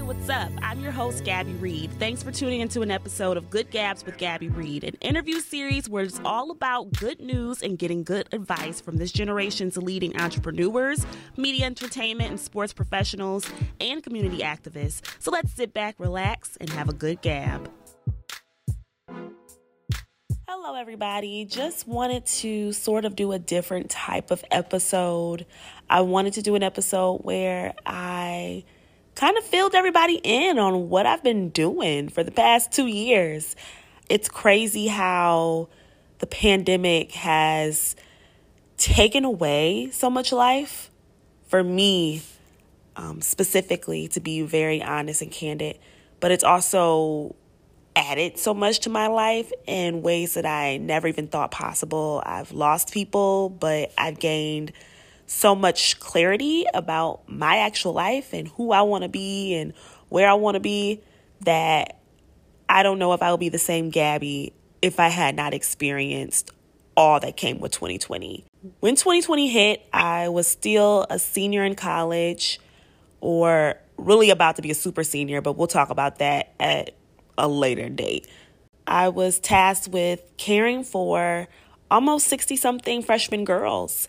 Hey, what's up? I'm your host, Gabby Reed. Thanks for tuning into an episode of Good Gabs with Gabby Reed, an interview series where it's all about good news and getting good advice from this generation's leading entrepreneurs, media entertainment and sports professionals, and community activists. So let's sit back, relax, and have a good gab. Hello, everybody. Just wanted to sort of do a different type of episode. I wanted to do an episode where I kind of filled everybody in on what I've been doing for the past two years. It's crazy how the pandemic has taken away so much life. For me, um, specifically, to be very honest and candid, but it's also added so much to my life in ways that I never even thought possible. I've lost people, but I've gained so much clarity about my actual life and who I want to be and where I want to be that I don't know if I would be the same Gabby if I had not experienced all that came with 2020. When 2020 hit, I was still a senior in college or really about to be a super senior, but we'll talk about that at a later date. I was tasked with caring for almost 60 something freshman girls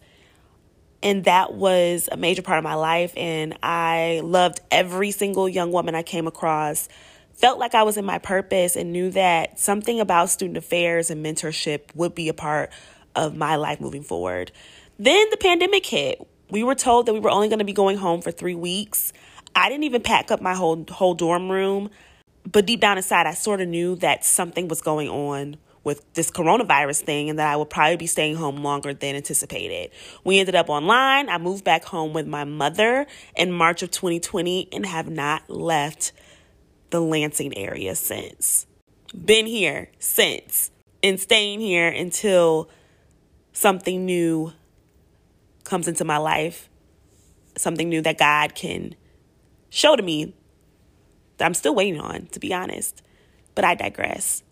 and that was a major part of my life. And I loved every single young woman I came across. Felt like I was in my purpose and knew that something about student affairs and mentorship would be a part of my life moving forward. Then the pandemic hit. We were told that we were only going to be going home for three weeks. I didn't even pack up my whole whole dorm room, but deep down inside, I sort of knew that something was going on with this coronavirus thing and that I would probably be staying home longer than anticipated. We ended up online. I moved back home with my mother in March of 2020 and have not left the Lansing area since. Been here since and staying here until something new comes into my life, something new that God can show to me that I'm still waiting on, to be honest. But I digress.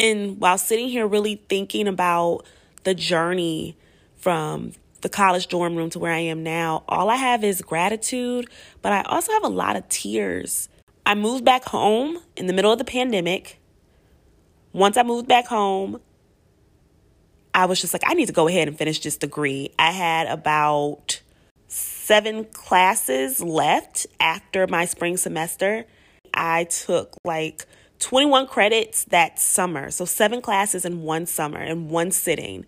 And while sitting here really thinking about the journey from the college dorm room to where I am now, all I have is gratitude, but I also have a lot of tears. I moved back home in the middle of the pandemic. Once I moved back home, I was just like, I need to go ahead and finish this degree. I had about seven classes left after my spring semester. I took like 21 credits that summer. So, seven classes in one summer, in one sitting.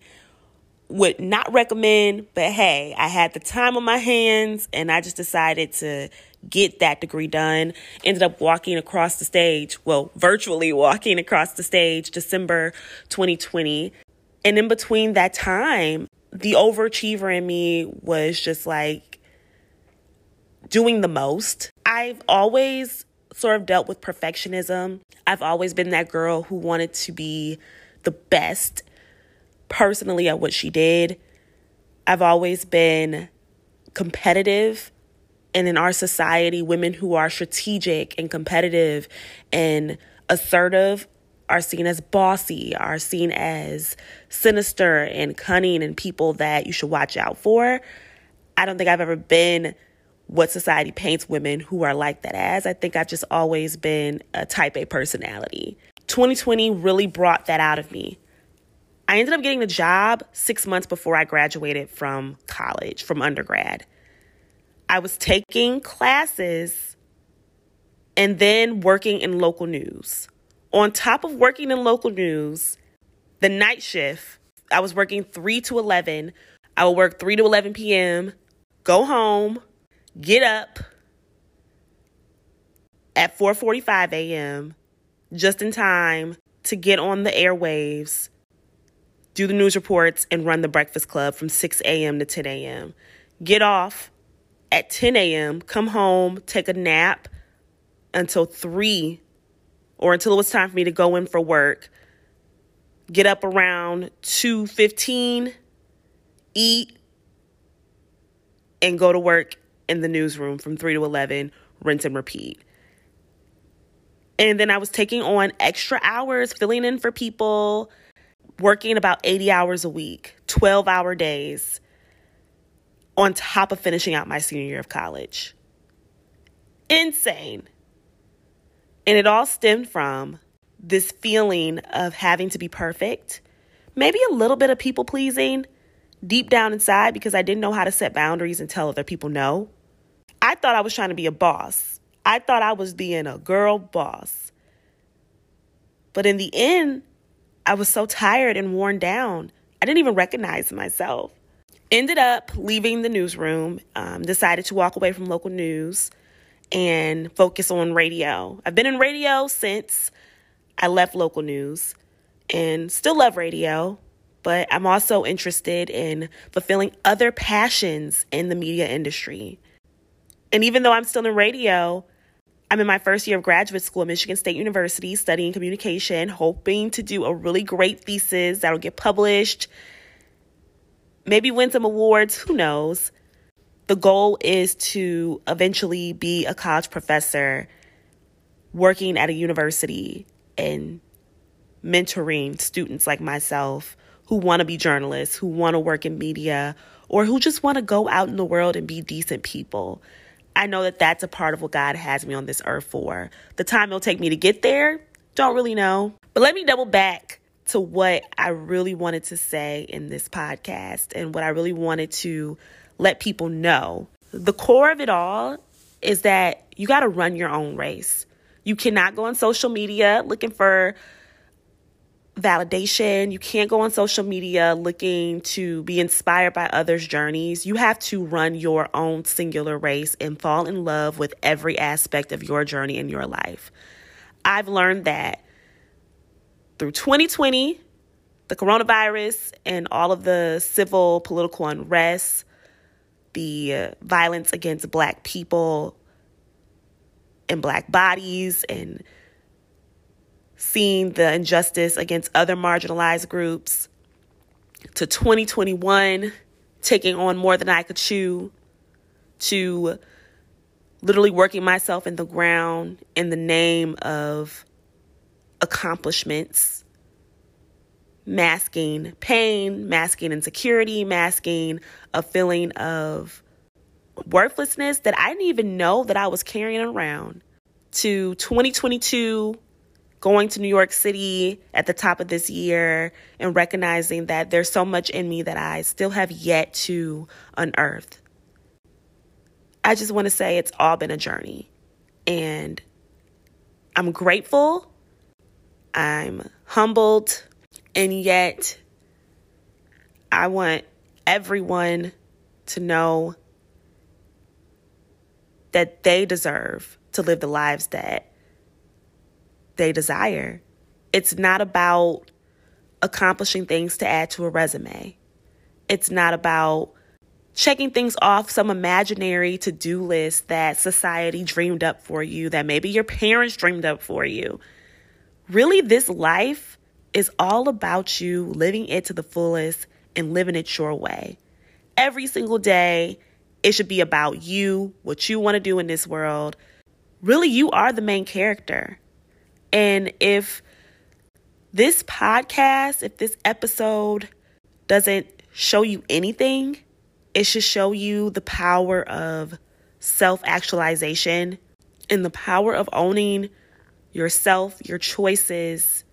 Would not recommend, but hey, I had the time on my hands and I just decided to get that degree done. Ended up walking across the stage, well, virtually walking across the stage December 2020. And in between that time, the overachiever in me was just like doing the most. I've always sort of dealt with perfectionism. I've always been that girl who wanted to be the best personally at what she did. I've always been competitive. And in our society, women who are strategic and competitive and assertive are seen as bossy, are seen as sinister and cunning and people that you should watch out for. I don't think I've ever been what society paints women who are like that as. I think I've just always been a type A personality. 2020 really brought that out of me. I ended up getting a job six months before I graduated from college, from undergrad. I was taking classes and then working in local news. On top of working in local news, the night shift, I was working 3 to 11. I would work 3 to 11 p.m., go home, get up at 4:45 a.m. just in time to get on the airwaves, do the news reports and run the breakfast club from 6 a.m. to 10 a.m. Get off at 10 a.m., come home, take a nap until 3 or until it was time for me to go in for work. Get up around 2:15, eat and go to work in the newsroom from 3 to 11, rinse and repeat. And then I was taking on extra hours, filling in for people, working about 80 hours a week, 12 hour days, on top of finishing out my senior year of college. Insane. And it all stemmed from this feeling of having to be perfect, maybe a little bit of people pleasing deep down inside because I didn't know how to set boundaries and tell other people no. I thought I was trying to be a boss. I thought I was being a girl boss. But in the end, I was so tired and worn down, I didn't even recognize myself. Ended up leaving the newsroom, um, decided to walk away from local news and focus on radio. I've been in radio since I left local news and still love radio, but I'm also interested in fulfilling other passions in the media industry. And even though I'm still in radio, I'm in my first year of graduate school at Michigan State University studying communication, hoping to do a really great thesis that'll get published, maybe win some awards, who knows. The goal is to eventually be a college professor working at a university and mentoring students like myself who want to be journalists, who want to work in media, or who just want to go out in the world and be decent people. I know that that's a part of what God has me on this earth for. The time it'll take me to get there, don't really know. But let me double back to what I really wanted to say in this podcast and what I really wanted to let people know. The core of it all is that you got to run your own race. You cannot go on social media looking for validation. You can't go on social media looking to be inspired by others' journeys. You have to run your own singular race and fall in love with every aspect of your journey in your life. I've learned that through 2020, the coronavirus, and all of the civil political unrest, the uh, violence against Black people and Black bodies, and seeing the injustice against other marginalized groups, to 2021, taking on more than I could chew, to literally working myself in the ground in the name of accomplishments, masking pain, masking insecurity, masking a feeling of worthlessness that I didn't even know that I was carrying around. To 2022, going to New York City at the top of this year and recognizing that there's so much in me that I still have yet to unearth. I just want to say it's all been a journey. And I'm grateful, I'm humbled, and yet I want everyone to know that they deserve to live the lives that they desire. It's not about accomplishing things to add to a resume. It's not about checking things off some imaginary to do list that society dreamed up for you, that maybe your parents dreamed up for you. Really, this life is all about you living it to the fullest and living it your way. Every single day, it should be about you, what you want to do in this world. Really, you are the main character. And if this podcast, if this episode doesn't show you anything, it should show you the power of self actualization and the power of owning yourself, your choices,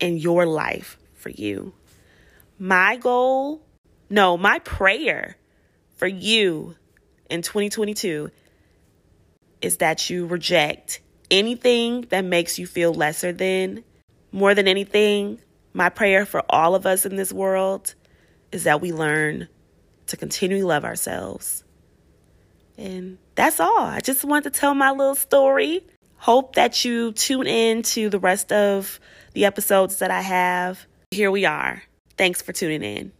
and your life for you. My goal, no, my prayer for you in 2022 is that you reject anything that makes you feel lesser than, more than anything, my prayer for all of us in this world is that we learn to continually love ourselves. And that's all. I just wanted to tell my little story. Hope that you tune in to the rest of the episodes that I have. Here we are. Thanks for tuning in.